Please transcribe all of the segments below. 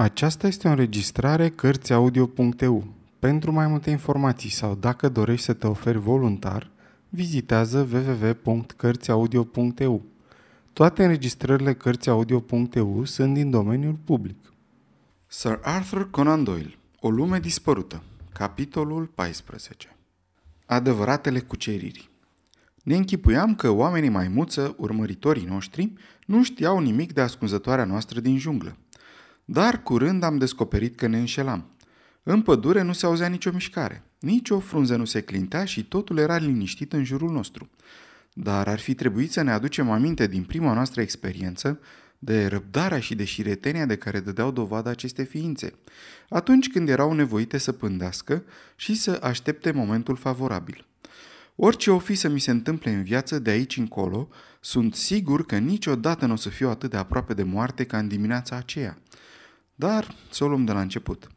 Aceasta este o înregistrare Cărțiaudio.eu. Pentru mai multe informații sau dacă dorești să te oferi voluntar, vizitează www.cărțiaudio.eu. Toate înregistrările Cărțiaudio.eu sunt din domeniul public. Sir Arthur Conan Doyle O lume dispărută Capitolul 14 Adevăratele cuceriri ne închipuiam că oamenii maimuță, urmăritorii noștri, nu știau nimic de ascunzătoarea noastră din junglă. Dar curând am descoperit că ne înșelam. În pădure nu se auzea nicio mișcare, nici o frunză nu se clintea și totul era liniștit în jurul nostru. Dar ar fi trebuit să ne aducem aminte din prima noastră experiență de răbdarea și de șiretenia de care dădeau dovadă aceste ființe, atunci când erau nevoite să pândească și să aștepte momentul favorabil. Orice o fi să mi se întâmple în viață de aici încolo, sunt sigur că niciodată nu o să fiu atât de aproape de moarte ca în dimineața aceea – dar să o luăm de la început.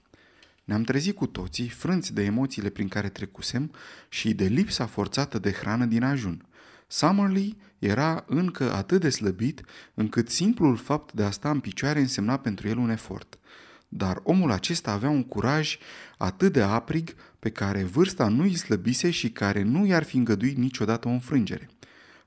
Ne-am trezit cu toții, frânți de emoțiile prin care trecusem și de lipsa forțată de hrană din ajun. Summerlee era încă atât de slăbit încât simplul fapt de a sta în picioare însemna pentru el un efort. Dar omul acesta avea un curaj atât de aprig pe care vârsta nu îi slăbise și care nu i-ar fi îngăduit niciodată o înfrângere.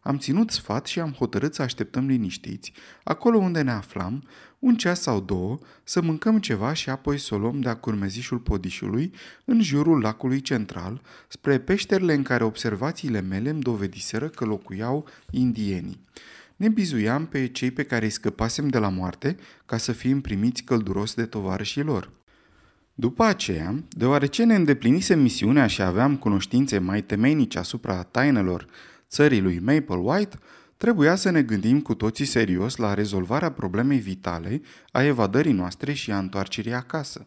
Am ținut sfat și am hotărât să așteptăm liniștiți, acolo unde ne aflam, un ceas sau două, să mâncăm ceva și apoi să o luăm de-a curmezișul podișului în jurul lacului central, spre peșterile în care observațiile mele îmi dovediseră că locuiau indienii. Ne bizuiam pe cei pe care îi scăpasem de la moarte ca să fim primiți călduros de tovarășii lor. După aceea, deoarece ne îndeplinisem misiunea și aveam cunoștințe mai temeinice asupra tainelor țării lui Maple White, trebuia să ne gândim cu toții serios la rezolvarea problemei vitale a evadării noastre și a întoarcerii acasă.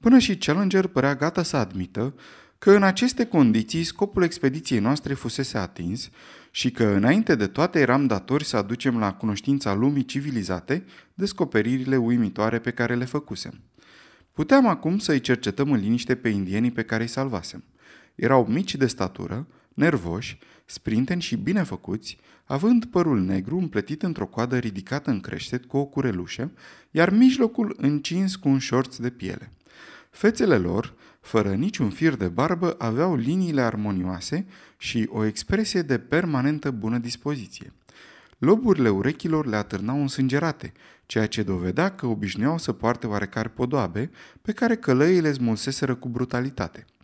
Până și Challenger părea gata să admită că în aceste condiții scopul expediției noastre fusese atins și că înainte de toate eram datori să aducem la cunoștința lumii civilizate descoperirile uimitoare pe care le făcusem. Puteam acum să-i cercetăm în liniște pe indienii pe care îi salvasem. Erau mici de statură, nervoși, sprinteni și bine făcuți, având părul negru împletit într-o coadă ridicată în creștet cu o curelușă, iar mijlocul încins cu un șorț de piele. Fețele lor, fără niciun fir de barbă, aveau liniile armonioase și o expresie de permanentă bună dispoziție. Loburile urechilor le atârnau însângerate, ceea ce dovedea că obișnuiau să poarte oarecare podoabe pe care călăile smulseseră cu brutalitate –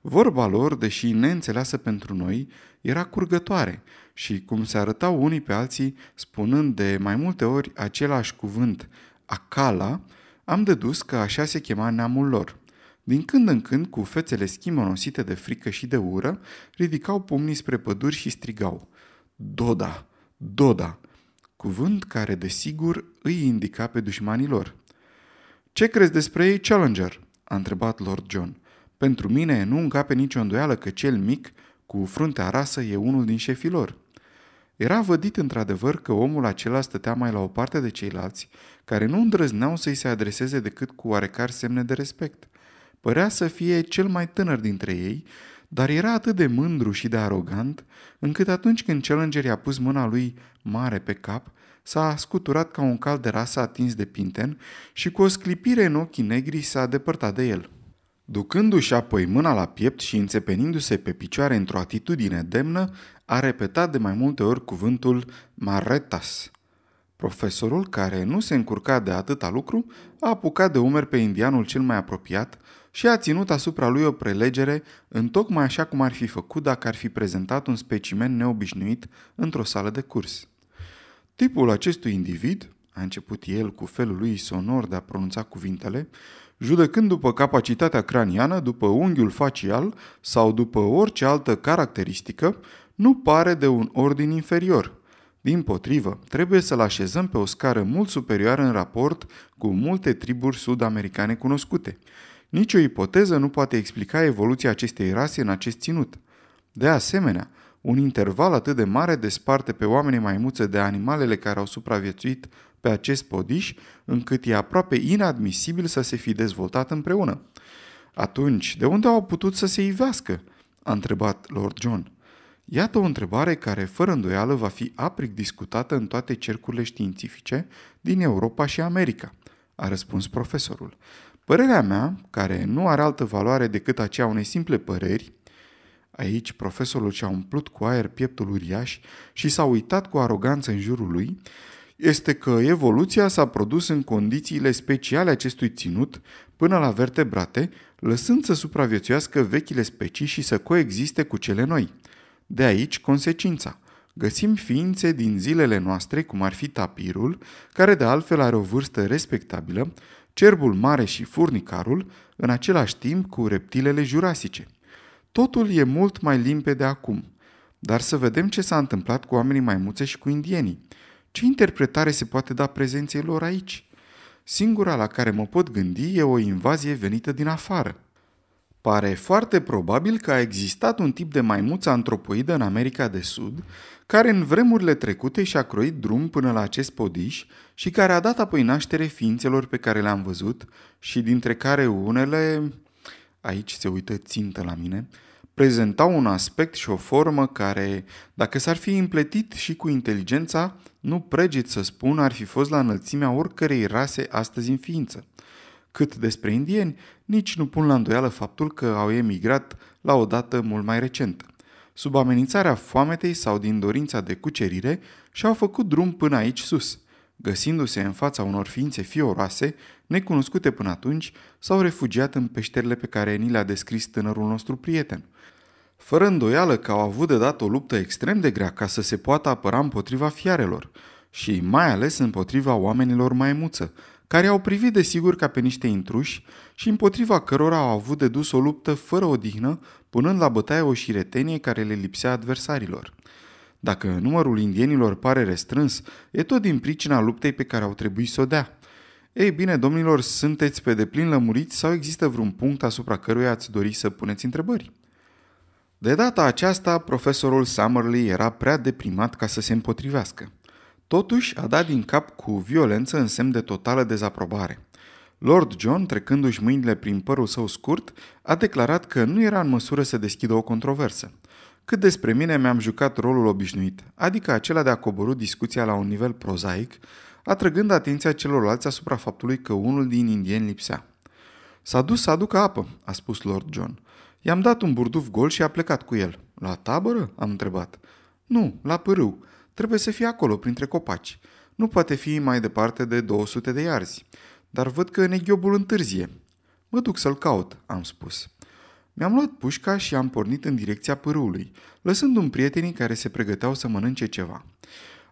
Vorba lor, deși neînțeleasă pentru noi, era curgătoare și cum se arătau unii pe alții spunând de mai multe ori același cuvânt, acala, am dedus că așa se chema neamul lor. Din când în când, cu fețele schimonosite de frică și de ură, ridicau pumnii spre păduri și strigau Doda! Doda! Cuvânt care, desigur, îi indica pe dușmanii lor. Ce crezi despre ei, Challenger?" a întrebat Lord John. Pentru mine nu încape nicio îndoială că cel mic, cu fruntea rasă, e unul din șefii lor. Era vădit într-adevăr că omul acela stătea mai la o parte de ceilalți, care nu îndrăzneau să-i se adreseze decât cu oarecare semne de respect. Părea să fie cel mai tânăr dintre ei, dar era atât de mândru și de arogant, încât atunci când Challenger i-a pus mâna lui mare pe cap, s-a scuturat ca un cal de rasă atins de pinten și cu o sclipire în ochii negri s-a depărtat de el. Ducându-și apoi mâna la piept și înțepenindu-se pe picioare într-o atitudine demnă, a repetat de mai multe ori cuvântul Marretas. Profesorul, care nu se încurca de atâta lucru, a apucat de umeri pe indianul cel mai apropiat și a ținut asupra lui o prelegere în tocmai așa cum ar fi făcut dacă ar fi prezentat un specimen neobișnuit într-o sală de curs. Tipul acestui individ, a început el cu felul lui sonor de a pronunța cuvintele, judecând după capacitatea craniană, după unghiul facial sau după orice altă caracteristică, nu pare de un ordin inferior. Din potrivă, trebuie să-l așezăm pe o scară mult superioară în raport cu multe triburi sud-americane cunoscute. Nici o ipoteză nu poate explica evoluția acestei rase în acest ținut. De asemenea, un interval atât de mare desparte pe oamenii maimuță de animalele care au supraviețuit pe acest podiș, încât e aproape inadmisibil să se fi dezvoltat împreună. Atunci, de unde au putut să se ivească? a întrebat Lord John. Iată o întrebare care, fără îndoială, va fi aprig discutată în toate cercurile științifice din Europa și America, a răspuns profesorul. Părerea mea, care nu are altă valoare decât aceea unei simple păreri, Aici profesorul și-a umplut cu aer pieptul uriaș și s-a uitat cu aroganță în jurul lui, este că evoluția s-a produs în condițiile speciale acestui ținut până la vertebrate, lăsând să supraviețuiască vechile specii și să coexiste cu cele noi. De aici consecința. Găsim ființe din zilele noastre, cum ar fi tapirul, care de altfel are o vârstă respectabilă, cerbul mare și furnicarul, în același timp cu reptilele jurasice. Totul e mult mai limpede acum, dar să vedem ce s-a întâmplat cu oamenii maimuțe și cu indienii. Ce interpretare se poate da prezenței lor aici? Singura la care mă pot gândi e o invazie venită din afară. Pare foarte probabil că a existat un tip de maimuță antropoidă în America de Sud, care în vremurile trecute și-a croit drum până la acest podiș și care a dat apoi naștere ființelor pe care le-am văzut și dintre care unele, aici se uită țintă la mine, prezentau un aspect și o formă care, dacă s-ar fi împletit și cu inteligența, nu pregit să spun ar fi fost la înălțimea oricărei rase astăzi în ființă. Cât despre indieni, nici nu pun la îndoială faptul că au emigrat la o dată mult mai recentă. Sub amenințarea foametei sau din dorința de cucerire, și-au făcut drum până aici sus. Găsindu-se în fața unor ființe fioroase, necunoscute până atunci, s-au refugiat în peșterile pe care ni le-a descris tânărul nostru prieten – fără îndoială că au avut de dat o luptă extrem de grea ca să se poată apăra împotriva fiarelor și mai ales împotriva oamenilor maimuță, care au privit de sigur ca pe niște intruși și împotriva cărora au avut de dus o luptă fără odihnă, punând la bătaie o șiretenie care le lipsea adversarilor. Dacă numărul indienilor pare restrâns, e tot din pricina luptei pe care au trebuit să o dea. Ei bine, domnilor, sunteți pe deplin lămuriți sau există vreun punct asupra căruia ați dori să puneți întrebări? De data aceasta, profesorul Summerlee era prea deprimat ca să se împotrivească. Totuși, a dat din cap cu violență în semn de totală dezaprobare. Lord John, trecându-și mâinile prin părul său scurt, a declarat că nu era în măsură să deschidă o controversă. Cât despre mine mi-am jucat rolul obișnuit, adică acela de a coborâ discuția la un nivel prozaic, atrăgând atenția celorlalți asupra faptului că unul din indieni lipsea. S-a dus să aducă apă, a spus Lord John. I-am dat un burduf gol și a plecat cu el. La tabără? Am întrebat. Nu, la pârâu. Trebuie să fie acolo, printre copaci. Nu poate fi mai departe de 200 de iarzi. Dar văd că neghiobul întârzie. Mă duc să-l caut, am spus. Mi-am luat pușca și am pornit în direcția pârâului, lăsându-mi prietenii care se pregăteau să mănânce ceva.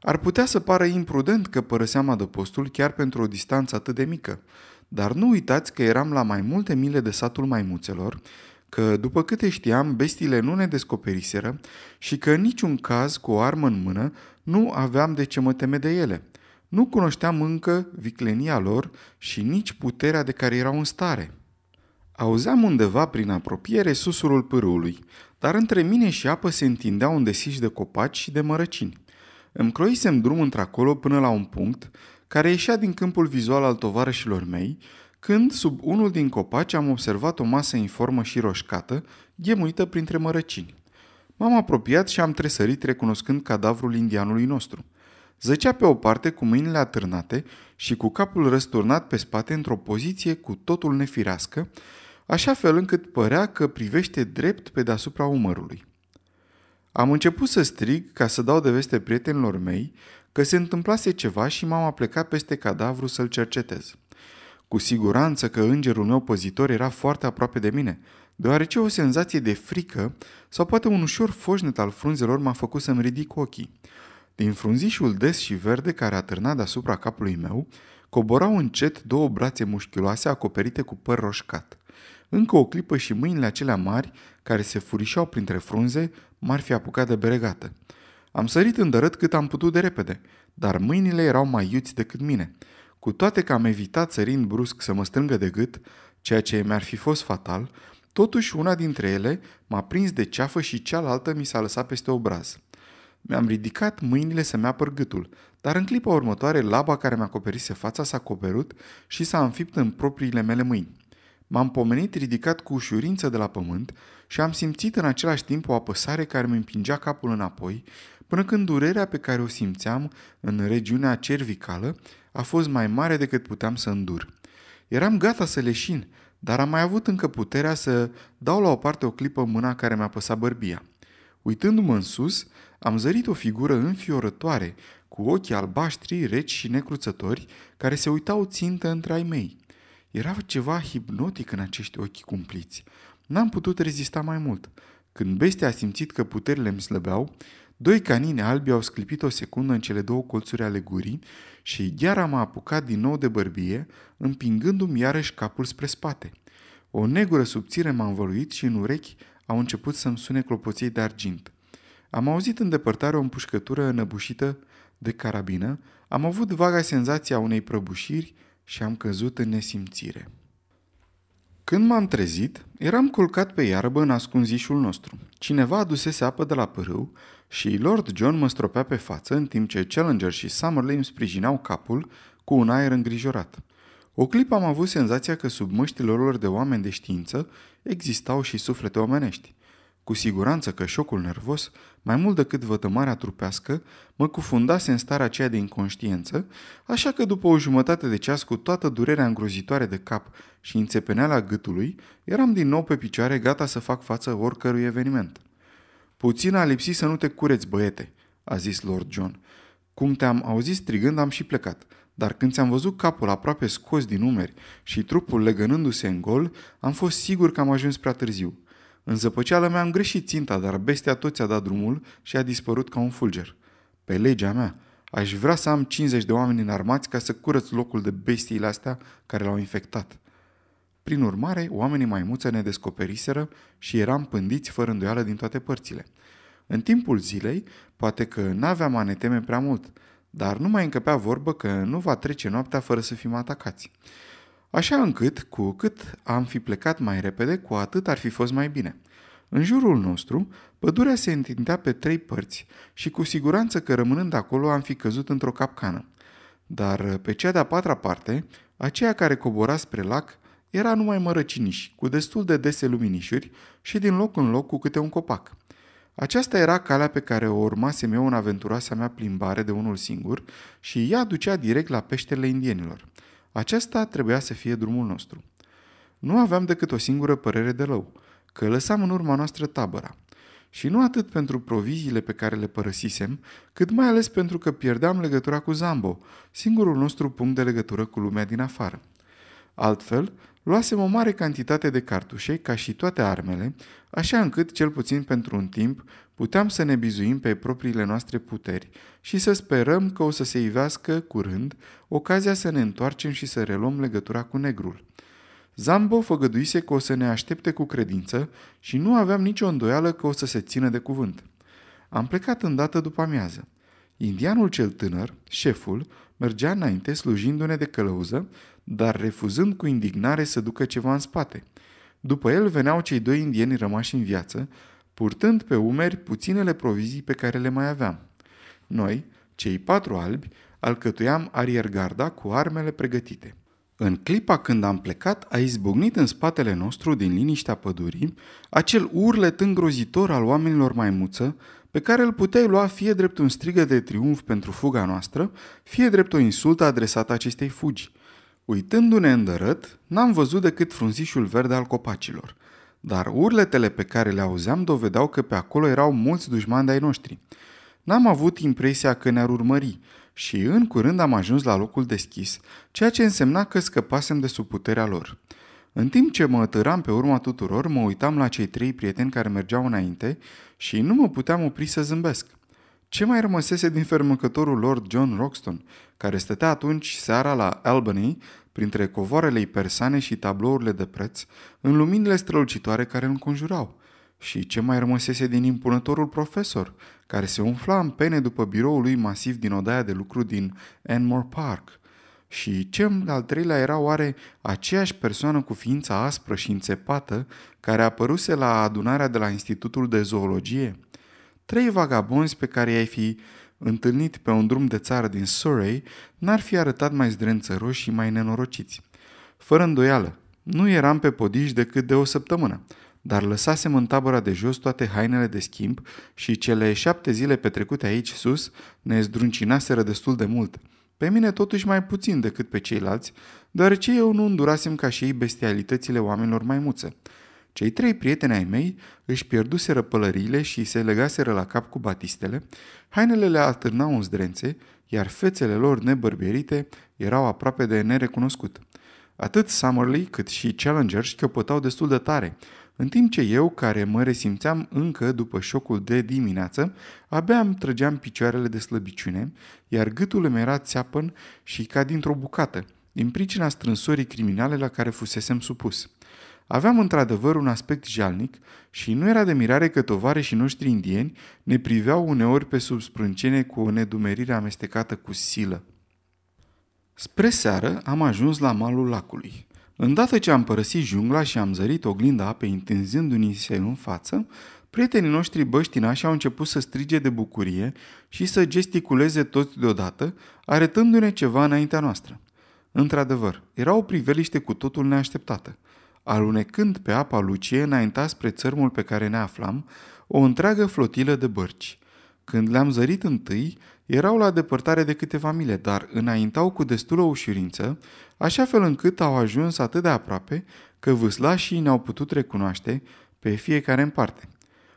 Ar putea să pară imprudent că părăseam adăpostul chiar pentru o distanță atât de mică, dar nu uitați că eram la mai multe mile de satul maimuțelor că, după câte știam, bestiile nu ne descoperiseră și că în niciun caz, cu o armă în mână, nu aveam de ce mă teme de ele. Nu cunoșteam încă viclenia lor și nici puterea de care erau în stare. Auzeam undeva prin apropiere susurul pârâului, dar între mine și apă se întindeau un desiș de copaci și de mărăcini. Îmi croisem drum într-acolo până la un punct care ieșea din câmpul vizual al tovarășilor mei când, sub unul din copaci, am observat o masă informă și roșcată, ghemuită printre mărăcini. M-am apropiat și am tresărit recunoscând cadavrul indianului nostru. Zăcea pe o parte cu mâinile atârnate și cu capul răsturnat pe spate într-o poziție cu totul nefirească, așa fel încât părea că privește drept pe deasupra umărului. Am început să strig ca să dau de veste prietenilor mei că se întâmplase ceva și m-am aplecat peste cadavru să-l cercetez. Cu siguranță că îngerul meu păzitor era foarte aproape de mine, deoarece o senzație de frică sau poate un ușor foșnet al frunzelor m-a făcut să-mi ridic ochii. Din frunzișul des și verde care a târnat deasupra capului meu, coborau încet două brațe mușchiuloase acoperite cu păr roșcat. Încă o clipă și mâinile acelea mari, care se furișau printre frunze, m-ar fi apucat de beregată. Am sărit îndărât cât am putut de repede, dar mâinile erau mai iuți decât mine – cu toate că am evitat sărind brusc să mă strângă de gât, ceea ce mi-ar fi fost fatal, totuși una dintre ele m-a prins de ceafă și cealaltă mi s-a lăsat peste obraz. Mi-am ridicat mâinile să-mi apăr gâtul, dar în clipa următoare laba care mi-a acoperise fața s-a coperut și s-a înfipt în propriile mele mâini. M-am pomenit ridicat cu ușurință de la pământ și am simțit în același timp o apăsare care mi împingea capul înapoi, până când durerea pe care o simțeam în regiunea cervicală a fost mai mare decât puteam să îndur. Eram gata să leșin, dar am mai avut încă puterea să dau la o parte o clipă mâna care mi-a păsat bărbia. Uitându-mă în sus, am zărit o figură înfiorătoare, cu ochii albaștri, reci și necruțători, care se uitau țintă între ai mei. Era ceva hipnotic în acești ochi cumpliți. N-am putut rezista mai mult. Când bestia a simțit că puterile îmi slăbeau, doi canini albi au sclipit o secundă în cele două colțuri ale gurii și gheara m-a apucat din nou de bărbie, împingându-mi iarăși capul spre spate. O negură subțire m-a învăluit și în urechi au început să-mi sune clopoței de argint. Am auzit în depărtare o împușcătură înăbușită de carabină, am avut vaga senzația unei prăbușiri și am căzut în nesimțire. Când m-am trezit, eram culcat pe iarbă în ascunzișul nostru. Cineva adusese apă de la pârâu și Lord John mă stropea pe față, în timp ce Challenger și Summerley îmi sprijinau capul cu un aer îngrijorat. O clipă am avut senzația că sub măștile lor de oameni de știință existau și suflete omenești. Cu siguranță că șocul nervos, mai mult decât vătămarea trupească, mă cufundase în starea aceea de inconștiență, așa că după o jumătate de ceas cu toată durerea îngrozitoare de cap și înțepeneala gâtului, eram din nou pe picioare gata să fac față oricărui eveniment. Puțin a lipsit să nu te cureți, băiete, a zis Lord John. Cum te-am auzit strigând, am și plecat. Dar când ți-am văzut capul aproape scos din umeri și trupul legănându-se în gol, am fost sigur că am ajuns prea târziu. În zăpăceală mea am greșit ținta, dar bestia tot ți-a dat drumul și a dispărut ca un fulger. Pe legea mea, aș vrea să am 50 de oameni înarmați ca să curăț locul de bestiile astea care l-au infectat. Prin urmare, oamenii maimuță ne descoperiseră și eram pândiți fără îndoială din toate părțile. În timpul zilei, poate că n-aveam a ne teme prea mult, dar nu mai încăpea vorbă că nu va trece noaptea fără să fim atacați. Așa încât, cu cât am fi plecat mai repede, cu atât ar fi fost mai bine. În jurul nostru, pădurea se întindea pe trei părți și cu siguranță că rămânând acolo am fi căzut într-o capcană. Dar pe cea de-a patra parte, aceea care cobora spre lac, era numai mărăciniș, cu destul de dese luminișuri și din loc în loc cu câte un copac. Aceasta era calea pe care o urmasem eu în aventuroasa mea plimbare de unul singur și ea ducea direct la peștele indienilor. Acesta trebuia să fie drumul nostru. Nu aveam decât o singură părere de rău, că lăsam în urma noastră tabăra. Și nu atât pentru proviziile pe care le părăsisem, cât mai ales pentru că pierdeam legătura cu Zambo, singurul nostru punct de legătură cu lumea din afară. Altfel, luasem o mare cantitate de cartușe, ca și toate armele, așa încât, cel puțin pentru un timp, puteam să ne bizuim pe propriile noastre puteri și să sperăm că o să se ivească curând ocazia să ne întoarcem și să reluăm legătura cu negrul. Zambo făgăduise că o să ne aștepte cu credință și nu aveam nicio îndoială că o să se țină de cuvânt. Am plecat îndată după amiază. Indianul cel tânăr, șeful, mergea înainte slujindu-ne de călăuză, dar refuzând cu indignare să ducă ceva în spate. După el veneau cei doi indieni rămași în viață, purtând pe umeri puținele provizii pe care le mai aveam. Noi, cei patru albi, alcătuiam ariergarda cu armele pregătite. În clipa când am plecat, a izbucnit în spatele nostru, din liniștea pădurii, acel urlet îngrozitor al oamenilor maimuță, pe care îl puteai lua fie drept un strigă de triumf pentru fuga noastră, fie drept o insultă adresată acestei fugi. Uitându-ne îndărât, n-am văzut decât frunzișul verde al copacilor, dar urletele pe care le auzeam dovedeau că pe acolo erau mulți dușmani de ai noștri. N-am avut impresia că ne-ar urmări și în curând am ajuns la locul deschis, ceea ce însemna că scăpasem de sub puterea lor. În timp ce mă tăram pe urma tuturor, mă uitam la cei trei prieteni care mergeau înainte și nu mă puteam opri să zâmbesc. Ce mai rămăsese din fermăcătorul Lord John Roxton, care stătea atunci seara la Albany, printre covoarele persane și tablourile de preț, în luminile strălucitoare care îl înconjurau? Și ce mai rămăsese din impunătorul profesor, care se umfla în pene după biroul lui masiv din odaia de lucru din Enmore Park? Și ce al treilea era oare aceeași persoană cu ființa aspră și înțepată care apăruse la adunarea de la Institutul de Zoologie? Trei vagabonzi pe care i-ai fi întâlnit pe un drum de țară din Surrey n-ar fi arătat mai zdrențăroși și mai nenorociți. Fără îndoială, nu eram pe podiș decât de o săptămână, dar lăsasem în tabăra de jos toate hainele de schimb și cele șapte zile petrecute aici sus ne zdruncinaseră destul de mult. Pe mine totuși mai puțin decât pe ceilalți, deoarece eu nu îndurasem ca și ei bestialitățile oamenilor maimuțe. Cei trei prieteni ai mei își pierduseră pălăriile și se legaseră la cap cu batistele, hainele le atârnau în zdrențe, iar fețele lor nebărbierite erau aproape de nerecunoscut. Atât Summerly cât și Challenger șchiopătau destul de tare, în timp ce eu, care mă resimțeam încă după șocul de dimineață, abia îmi trăgeam picioarele de slăbiciune, iar gâtul îmi era țeapăn și ca dintr-o bucată, din pricina strânsorii criminale la care fusesem supus. Aveam într-adevăr un aspect jalnic și nu era de mirare că tovarășii noștri indieni ne priveau uneori pe sub sprâncene cu o nedumerire amestecată cu silă. Spre seară am ajuns la malul lacului. Îndată ce am părăsit jungla și am zărit oglinda apei întinzându-ni se în față, prietenii noștri băștinași au început să strige de bucurie și să gesticuleze toți deodată, arătându-ne ceva înaintea noastră. Într-adevăr, era o priveliște cu totul neașteptată. Alunecând pe apa lucie, înainta spre țărmul pe care ne aflam, o întreagă flotilă de bărci. Când le-am zărit întâi, erau la depărtare de câteva mile, dar înaintau cu destulă ușurință, așa fel încât au ajuns atât de aproape că vâslașii ne-au putut recunoaște pe fiecare în parte.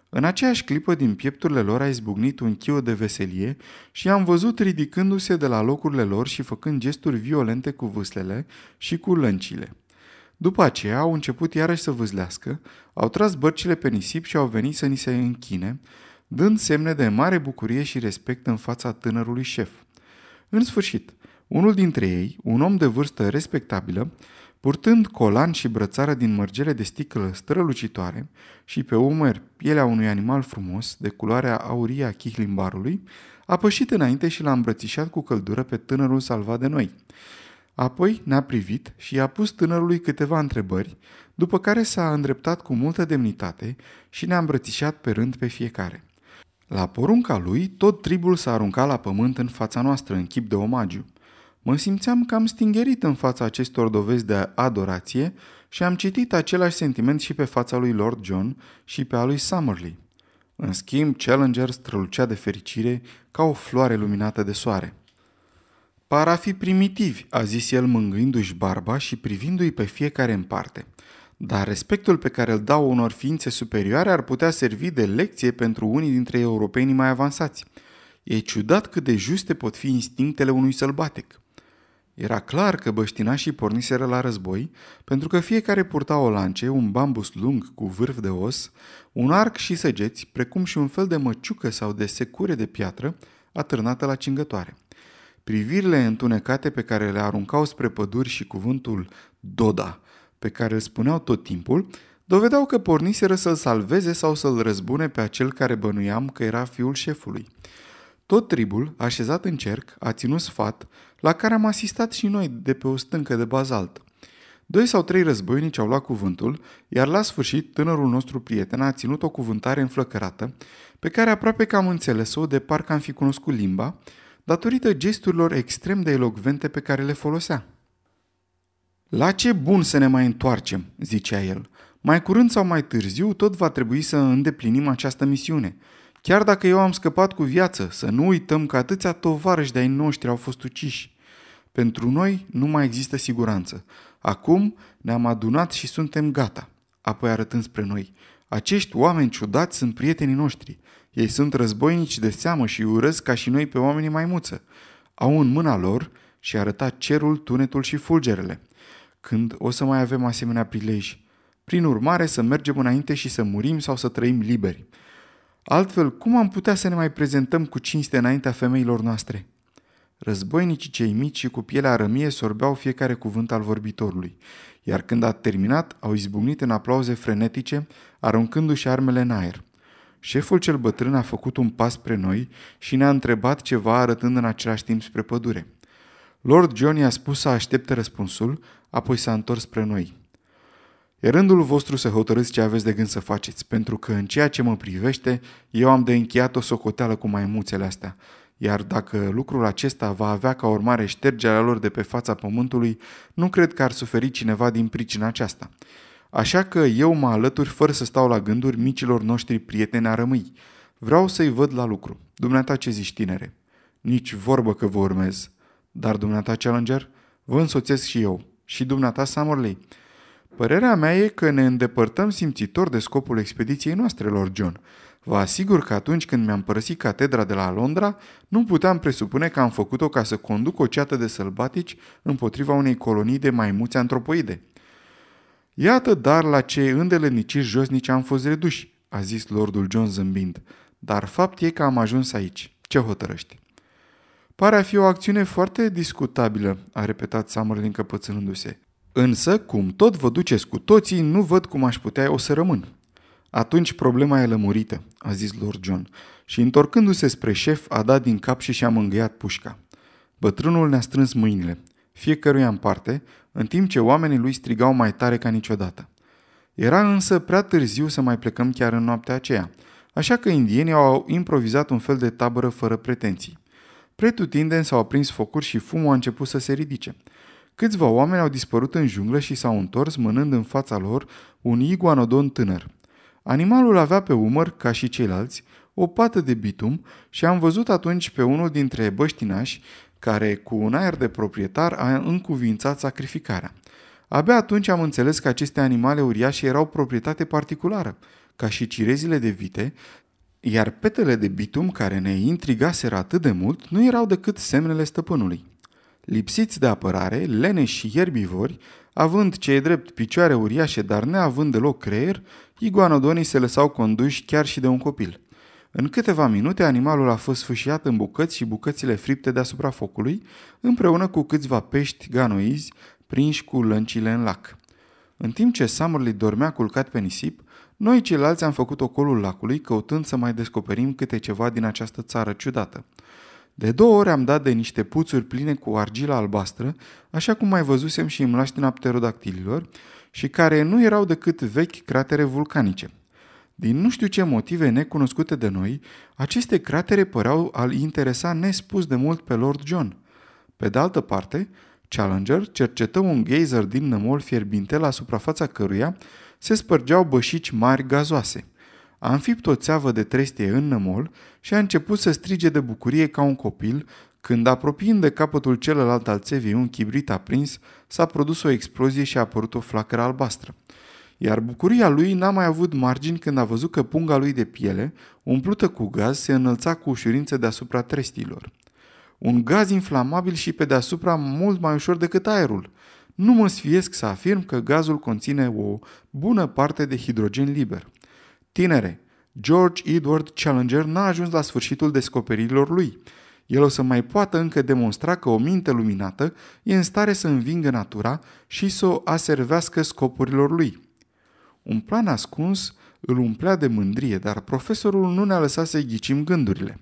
În aceeași clipă din piepturile lor a izbucnit un chiu de veselie și am văzut ridicându-se de la locurile lor și făcând gesturi violente cu vâslele și cu lăncile. După aceea au început iarăși să vâzlească, au tras bărcile pe nisip și au venit să ni se închine, dând semne de mare bucurie și respect în fața tânărului șef. În sfârșit, unul dintre ei, un om de vârstă respectabilă, purtând colan și brățară din mărgele de sticlă strălucitoare și pe umăr pielea unui animal frumos, de culoarea aurie a chihlimbarului, a pășit înainte și l-a îmbrățișat cu căldură pe tânărul salvat de noi. Apoi ne-a privit și i-a pus tânărului câteva întrebări, după care s-a îndreptat cu multă demnitate și ne-a îmbrățișat pe rând pe fiecare. La porunca lui, tot tribul s-a aruncat la pământ în fața noastră, în chip de omagiu. Mă simțeam cam stingerit în fața acestor dovezi de adorație și am citit același sentiment și pe fața lui Lord John și pe a lui Summerlee. În schimb, Challenger strălucea de fericire ca o floare luminată de soare. Par a fi primitivi, a zis el mângâindu-și barba și privindu-i pe fiecare în parte. Dar respectul pe care îl dau unor ființe superioare ar putea servi de lecție pentru unii dintre europenii mai avansați. E ciudat cât de juste pot fi instinctele unui sălbatic. Era clar că băștinașii porniseră la război, pentru că fiecare purta o lance, un bambus lung cu vârf de os, un arc și săgeți, precum și un fel de măciucă sau de secure de piatră atârnată la cingătoare. Privirile întunecate pe care le aruncau spre păduri și cuvântul Doda, pe care îl spuneau tot timpul, dovedeau că porniseră să-l salveze sau să-l răzbune pe acel care bănuiam că era fiul șefului. Tot tribul, așezat în cerc, a ținut sfat, la care am asistat și noi de pe o stâncă de bazalt. Doi sau trei războinici au luat cuvântul, iar la sfârșit tânărul nostru prieten a ținut o cuvântare înflăcărată, pe care aproape că am înțeles-o de parcă am fi cunoscut limba, datorită gesturilor extrem de elocvente pe care le folosea. La ce bun să ne mai întoarcem, zicea el. Mai curând sau mai târziu, tot va trebui să îndeplinim această misiune. Chiar dacă eu am scăpat cu viață, să nu uităm că atâția tovarăși de-ai noștri au fost uciși. Pentru noi nu mai există siguranță. Acum ne-am adunat și suntem gata. Apoi arătând spre noi. Acești oameni ciudați sunt prietenii noștri. Ei sunt războinici de seamă și urăsc ca și noi pe oamenii maimuță. Au în mâna lor și arăta cerul, tunetul și fulgerele. Când o să mai avem asemenea prilej? Prin urmare, să mergem înainte și să murim sau să trăim liberi. Altfel, cum am putea să ne mai prezentăm cu cinste înaintea femeilor noastre? Războinicii cei mici și cu pielea rămie sorbeau fiecare cuvânt al vorbitorului, iar când a terminat, au izbucnit în aplauze frenetice, aruncându-și armele în aer. Șeful cel bătrân a făcut un pas spre noi și ne-a întrebat ceva arătând în același timp spre pădure. Lord John i-a spus să aștepte răspunsul, apoi s-a întors spre noi. E rândul vostru să hotărâți ce aveți de gând să faceți, pentru că în ceea ce mă privește, eu am de încheiat o socoteală cu maimuțele astea, iar dacă lucrul acesta va avea ca urmare ștergerea lor de pe fața pământului, nu cred că ar suferi cineva din pricina aceasta. Așa că eu mă alătur fără să stau la gânduri micilor noștri prieteni a rămâi. Vreau să-i văd la lucru. Dumneata ce zici, tinere? Nici vorbă că vă urmez. Dar dumneata, Challenger, vă însoțesc și eu. Și dumneata, Summerley. Părerea mea e că ne îndepărtăm simțitor de scopul expediției noastre, Lord John. Vă asigur că atunci când mi-am părăsit catedra de la Londra, nu puteam presupune că am făcut-o ca să conduc o ceată de sălbatici împotriva unei colonii de maimuțe antropoide. Iată dar la ce îndeletniciri josnici am fost reduși, a zis lordul John zâmbind. Dar fapt e că am ajuns aici. Ce hotărăști? Pare a fi o acțiune foarte discutabilă, a repetat Summerlin căpățânându-se. Însă, cum tot vă duceți cu toții, nu văd cum aș putea o să rămân. Atunci problema e lămurită, a zis Lord John, și întorcându-se spre șef, a dat din cap și și-a mângâiat pușca. Bătrânul ne-a strâns mâinile, fiecăruia în parte, în timp ce oamenii lui strigau mai tare ca niciodată. Era însă prea târziu să mai plecăm chiar în noaptea aceea, așa că indienii au improvizat un fel de tabără fără pretenții. Pretutindeni s-au aprins focuri și fumul a început să se ridice. Câțiva oameni au dispărut în junglă și s-au întors mânând în fața lor un iguanodon tânăr. Animalul avea pe umăr, ca și ceilalți, o pată de bitum și am văzut atunci pe unul dintre băștinași care, cu un aer de proprietar, a încuvințat sacrificarea. Abia atunci am înțeles că aceste animale uriașe erau proprietate particulară, ca și cirezile de vite, iar petele de bitum care ne intrigaseră atât de mult nu erau decât semnele stăpânului. Lipsiți de apărare, leneși și ierbivori, având ce e drept picioare uriașe, dar neavând deloc creier, iguanodonii se lăsau conduși chiar și de un copil. În câteva minute, animalul a fost sfâșiat în bucăți și bucățile fripte deasupra focului, împreună cu câțiva pești ganoizi prinși cu lăncile în lac. În timp ce Summerly dormea culcat pe nisip, noi ceilalți am făcut ocolul lacului, căutând să mai descoperim câte ceva din această țară ciudată. De două ori am dat de niște puțuri pline cu argila albastră, așa cum mai văzusem și în mlaștina pterodactililor, și care nu erau decât vechi cratere vulcanice. Din nu știu ce motive necunoscute de noi, aceste cratere păreau a-l interesa nespus de mult pe Lord John. Pe de altă parte, Challenger cercetă un geyser din nămol fierbinte la suprafața căruia se spărgeau bășici mari gazoase. A înfipt o țeavă de trestie în nămol și a început să strige de bucurie ca un copil, când, apropiind de capătul celălalt al țevii un chibrit aprins, s-a produs o explozie și a apărut o flacără albastră. Iar bucuria lui n-a mai avut margini când a văzut că punga lui de piele, umplută cu gaz, se înălța cu ușurință deasupra trestilor. Un gaz inflamabil și pe deasupra mult mai ușor decât aerul. Nu mă sfiesc să afirm că gazul conține o bună parte de hidrogen liber. Tinere, George Edward Challenger n-a ajuns la sfârșitul descoperirilor lui. El o să mai poată încă demonstra că o minte luminată e în stare să învingă natura și să o aservească scopurilor lui. Un plan ascuns îl umplea de mândrie, dar profesorul nu ne-a lăsat să-i ghicim gândurile.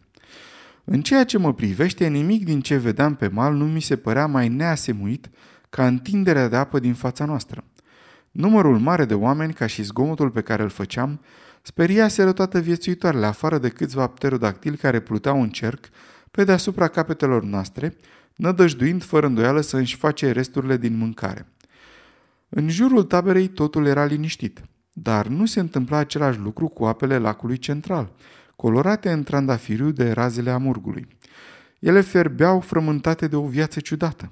În ceea ce mă privește, nimic din ce vedeam pe mal nu mi se părea mai neasemuit ca întinderea de apă din fața noastră. Numărul mare de oameni, ca și zgomotul pe care îl făceam, speriaseră toată viețuitoarele, afară de câțiva pterodactili care pluteau în cerc pe deasupra capetelor noastre, nădăjduind fără îndoială să își face resturile din mâncare. În jurul taberei totul era liniștit, dar nu se întâmpla același lucru cu apele lacului central, colorate în trandafiriu de razele amurgului. Ele ferbeau frământate de o viață ciudată.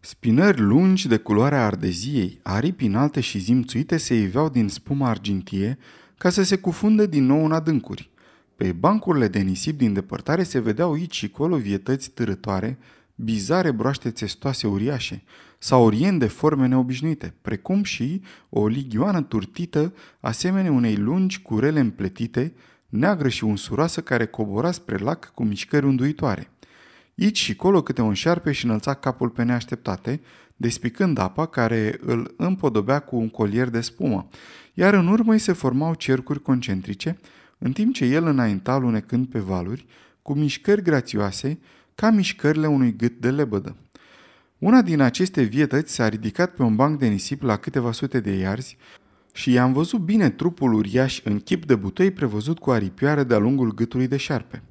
Spinări lungi de culoarea ardeziei, aripi înalte și zimțuite se iveau din spuma argintie ca să se cufunde din nou în adâncuri. Pe bancurile de nisip din depărtare se vedeau aici și colo vietăți târătoare, bizare broaște țestoase uriașe, saurien de forme neobișnuite, precum și o ligioană turtită, asemenea unei lungi curele împletite, neagră și unsuroasă care cobora spre lac cu mișcări unduitoare. Aici și colo câte un șarpe și înălța capul pe neașteptate, despicând apa care îl împodobea cu un colier de spumă, iar în urmă îi se formau cercuri concentrice, în timp ce el înainta lunecând pe valuri, cu mișcări grațioase, ca mișcările unui gât de lebădă. Una din aceste vietăți s-a ridicat pe un banc de nisip la câteva sute de iarzi și i-am văzut bine trupul uriaș în chip de butoi prevăzut cu aripioare de-a lungul gâtului de șarpe.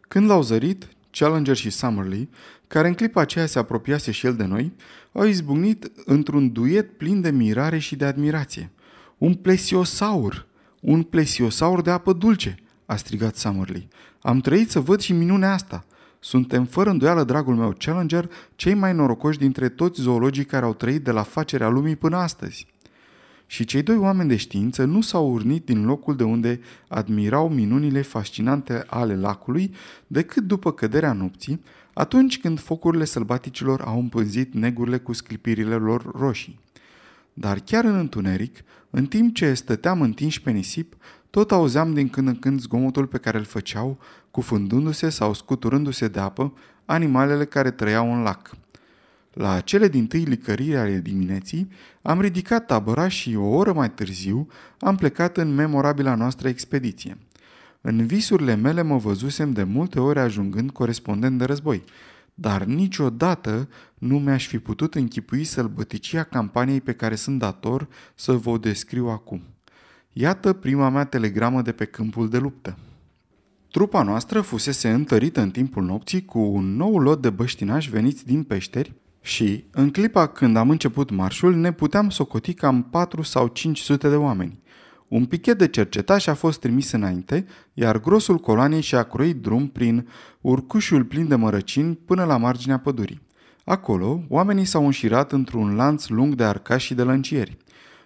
Când l-au zărit, Challenger și Summerlee, care în clipa aceea se apropiase și el de noi, au izbucnit într-un duet plin de mirare și de admirație. Un plesiosaur! Un plesiosaur de apă dulce!" a strigat Summerlee. Am trăit să văd și minunea asta. Suntem, fără îndoială, dragul meu Challenger, cei mai norocoși dintre toți zoologii care au trăit de la facerea lumii până astăzi. Și cei doi oameni de știință nu s-au urnit din locul de unde admirau minunile fascinante ale lacului decât după căderea nopții, atunci când focurile sălbaticilor au împânzit negurile cu sclipirile lor roșii. Dar chiar în întuneric, în timp ce stăteam întinși pe nisip, tot auzeam din când în când zgomotul pe care îl făceau, cufundându-se sau scuturându-se de apă, animalele care trăiau în lac. La cele din tâi licăriri ale dimineții, am ridicat tabăra și o oră mai târziu am plecat în memorabila noastră expediție. În visurile mele mă văzusem de multe ori ajungând corespondent de război, dar niciodată nu mi-aș fi putut închipui sălbăticia campaniei pe care sunt dator să vă o descriu acum. Iată prima mea telegramă de pe câmpul de luptă. Trupa noastră fusese întărită în timpul nopții cu un nou lot de băștinași veniți din peșteri și, în clipa când am început marșul, ne puteam socoti cam 4 sau 500 de oameni. Un pichet de cercetași a fost trimis înainte, iar grosul coloanei și-a croit drum prin urcușul plin de mărăcini până la marginea pădurii. Acolo, oamenii s-au înșirat într-un lanț lung de arcași și de lăncieri.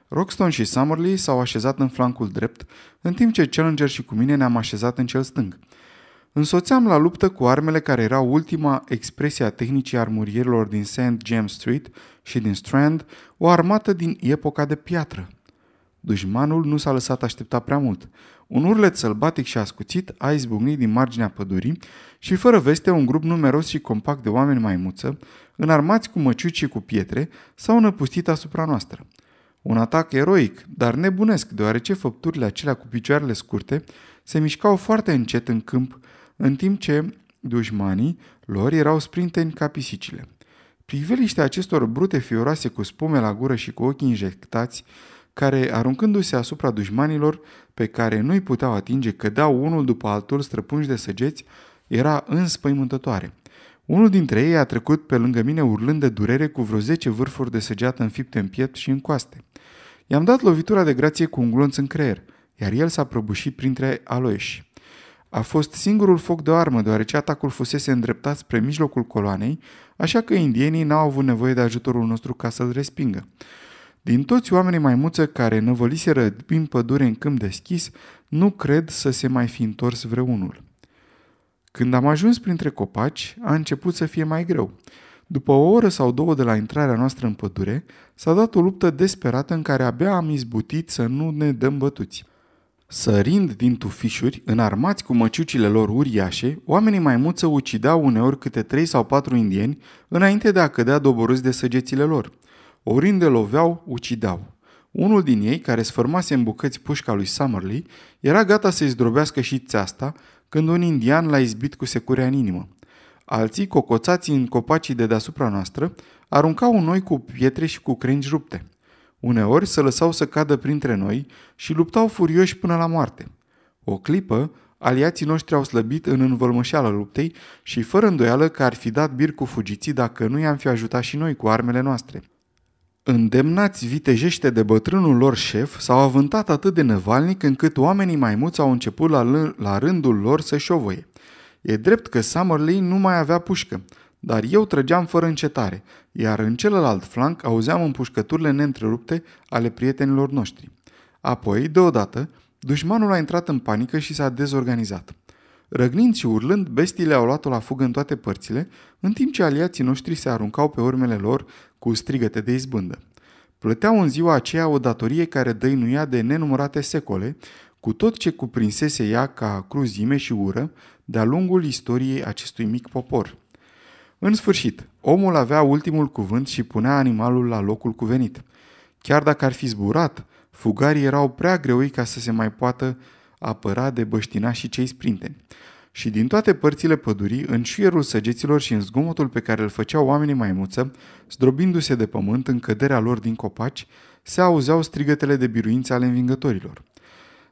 Roxton și Summerlee s-au așezat în flancul drept, în timp ce Challenger și cu mine ne-am așezat în cel stâng. Însoțeam la luptă cu armele care erau ultima expresie a tehnicii armurierilor din St. James Street și din Strand, o armată din epoca de piatră. Dușmanul nu s-a lăsat aștepta prea mult. Un urlet sălbatic și ascuțit a izbucnit din marginea pădurii și fără veste un grup numeros și compact de oameni maimuță, înarmați cu măciuci și cu pietre, s-au năpustit asupra noastră. Un atac eroic, dar nebunesc, deoarece făpturile acelea cu picioarele scurte se mișcau foarte încet în câmp, în timp ce dușmanii lor erau sprinteni ca pisicile. Priveliștea acestor brute fioroase cu spume la gură și cu ochii injectați, care, aruncându-se asupra dușmanilor pe care nu-i puteau atinge, cădeau unul după altul străpunși de săgeți, era înspăimântătoare. Unul dintre ei a trecut pe lângă mine urlând de durere cu vreo 10 vârfuri de săgeată înfipte în piept și în coaste. I-am dat lovitura de grație cu un glonț în creier, iar el s-a prăbușit printre aloieși. A fost singurul foc de armă, deoarece atacul fusese îndreptat spre mijlocul coloanei, așa că indienii n-au avut nevoie de ajutorul nostru ca să-l respingă. Din toți oamenii maimuță care năvăliseră prin pădure în câmp deschis, nu cred să se mai fi întors vreunul. Când am ajuns printre copaci, a început să fie mai greu. După o oră sau două de la intrarea noastră în pădure, s-a dat o luptă desperată în care abia am izbutit să nu ne dăm bătuți. Sărind din tufișuri, înarmați cu măciucile lor uriașe, oamenii maimuță ucideau uneori câte trei sau patru indieni înainte de a cădea doborâți de săgețile lor. Oriunde loveau, ucideau. Unul din ei, care sfărmase în bucăți pușca lui Summerlee, era gata să-i zdrobească și țeasta, când un indian l-a izbit cu securea în inimă. Alții, cocoțați în copacii de deasupra noastră, aruncau noi cu pietre și cu crengi rupte. Uneori se lăsau să cadă printre noi și luptau furioși până la moarte. O clipă, aliații noștri au slăbit în învălmășeala luptei și fără îndoială că ar fi dat bir cu fugiții dacă nu i-am fi ajutat și noi cu armele noastre. Îndemnați vitejește de bătrânul lor șef, s-au avântat atât de năvalnic încât oamenii maimuți au început la, la rândul lor să șovăie. E drept că Summerlee nu mai avea pușcă, dar eu trăgeam fără încetare, iar în celălalt flanc auzeam împușcăturile neîntrerupte ale prietenilor noștri. Apoi, deodată, dușmanul a intrat în panică și s-a dezorganizat. Răgnind și urlând, bestiile au luat-o la fugă în toate părțile, în timp ce aliații noștri se aruncau pe urmele lor cu strigăte de izbândă. Plăteau în ziua aceea o datorie care dăinuia de nenumărate secole, cu tot ce cuprinsese ea ca cruzime și ură de-a lungul istoriei acestui mic popor. În sfârșit, omul avea ultimul cuvânt și punea animalul la locul cuvenit. Chiar dacă ar fi zburat, fugarii erau prea greui ca să se mai poată apăra de și cei sprinteni. Și din toate părțile pădurii, în șuierul săgeților și în zgomotul pe care îl făceau oamenii maimuță, zdrobindu-se de pământ în căderea lor din copaci, se auzeau strigătele de biruință ale învingătorilor.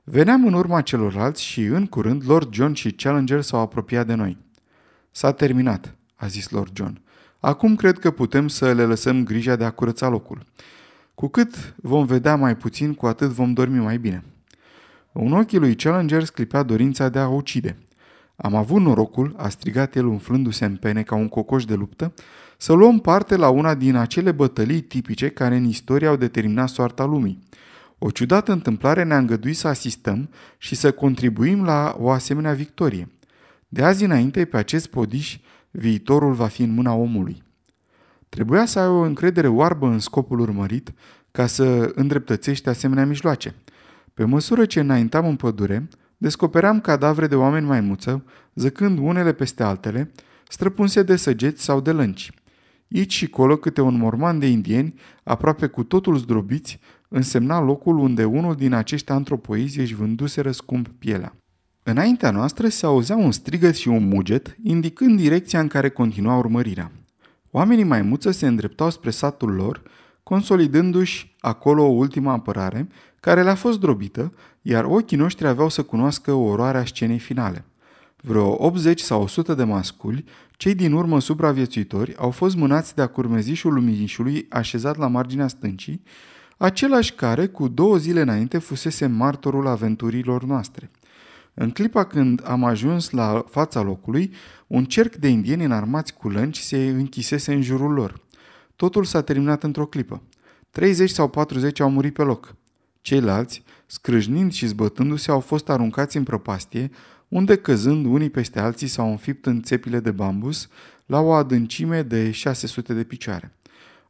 Veneam în urma celorlalți și, în curând, Lord John și Challenger s-au apropiat de noi. S-a terminat, a zis Lord John. Acum cred că putem să le lăsăm grija de a curăța locul. Cu cât vom vedea mai puțin, cu atât vom dormi mai bine. În ochii lui Challenger sclipea dorința de a ucide. Am avut norocul, a strigat el umflându-se în pene ca un cocoș de luptă, să luăm parte la una din acele bătălii tipice care în istorie au determinat soarta lumii. O ciudată întâmplare ne-a îngăduit să asistăm și să contribuim la o asemenea victorie. De azi înainte, pe acest podiș, viitorul va fi în mâna omului. Trebuia să ai o încredere oarbă în scopul urmărit ca să îndreptățești asemenea mijloace. Pe măsură ce înaintam în pădure, descopeream cadavre de oameni maimuță, zăcând unele peste altele, străpunse de săgeți sau de lănci. Aici și colo câte un morman de indieni, aproape cu totul zdrobiți, însemna locul unde unul din acești antropoizi își vânduse răscump pielea. Înaintea noastră se auzea un strigăt și un muget, indicând direcția în care continua urmărirea. Oamenii maimuță se îndreptau spre satul lor, consolidându-și acolo o ultimă apărare, care le-a fost drobită, iar ochii noștri aveau să cunoască oroarea scenei finale. Vreo 80 sau 100 de masculi, cei din urmă supraviețuitori, au fost mânați de-a curmezișul luminișului așezat la marginea stâncii, același care, cu două zile înainte, fusese martorul aventurilor noastre. În clipa când am ajuns la fața locului, un cerc de indieni înarmați cu lănci se închisese în jurul lor. Totul s-a terminat într-o clipă. 30 sau 40 au murit pe loc. Ceilalți, scrâșnind și zbătându-se, au fost aruncați în prăpastie, unde căzând unii peste alții s-au înfipt în țepile de bambus la o adâncime de 600 de picioare.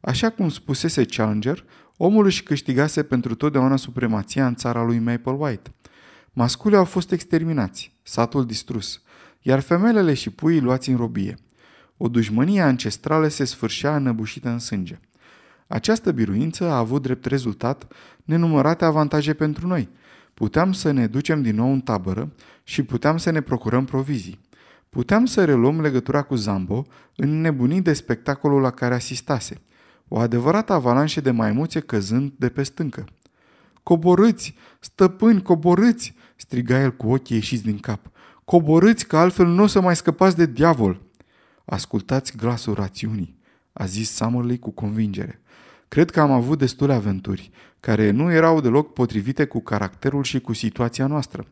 Așa cum spusese Challenger, omul își câștigase pentru totdeauna supremația în țara lui Maple White. Masculii au fost exterminați, satul distrus, iar femelele și puii luați în robie. O dușmănie ancestrală se sfârșea înăbușită în sânge. Această biruință a avut drept rezultat nenumărate avantaje pentru noi. Puteam să ne ducem din nou în tabără și puteam să ne procurăm provizii. Puteam să reluăm legătura cu Zambo, în nebunit de spectacolul la care asistase. O adevărată avalanșă de maimuțe căzând de pe stâncă. Coborâți! Stăpâni, coborâți! striga el cu ochii ieșiți din cap. Coborâți că altfel nu o să mai scăpați de diavol! Ascultați glasul rațiunii, a zis Summerley cu convingere. Cred că am avut destule aventuri, care nu erau deloc potrivite cu caracterul și cu situația noastră.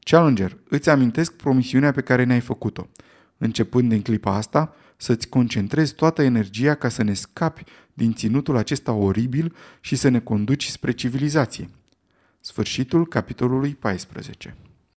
Challenger, îți amintesc promisiunea pe care ne-ai făcut-o. Începând din clipa asta, să-ți concentrezi toată energia ca să ne scapi din ținutul acesta oribil și să ne conduci spre civilizație. Sfârșitul capitolului 14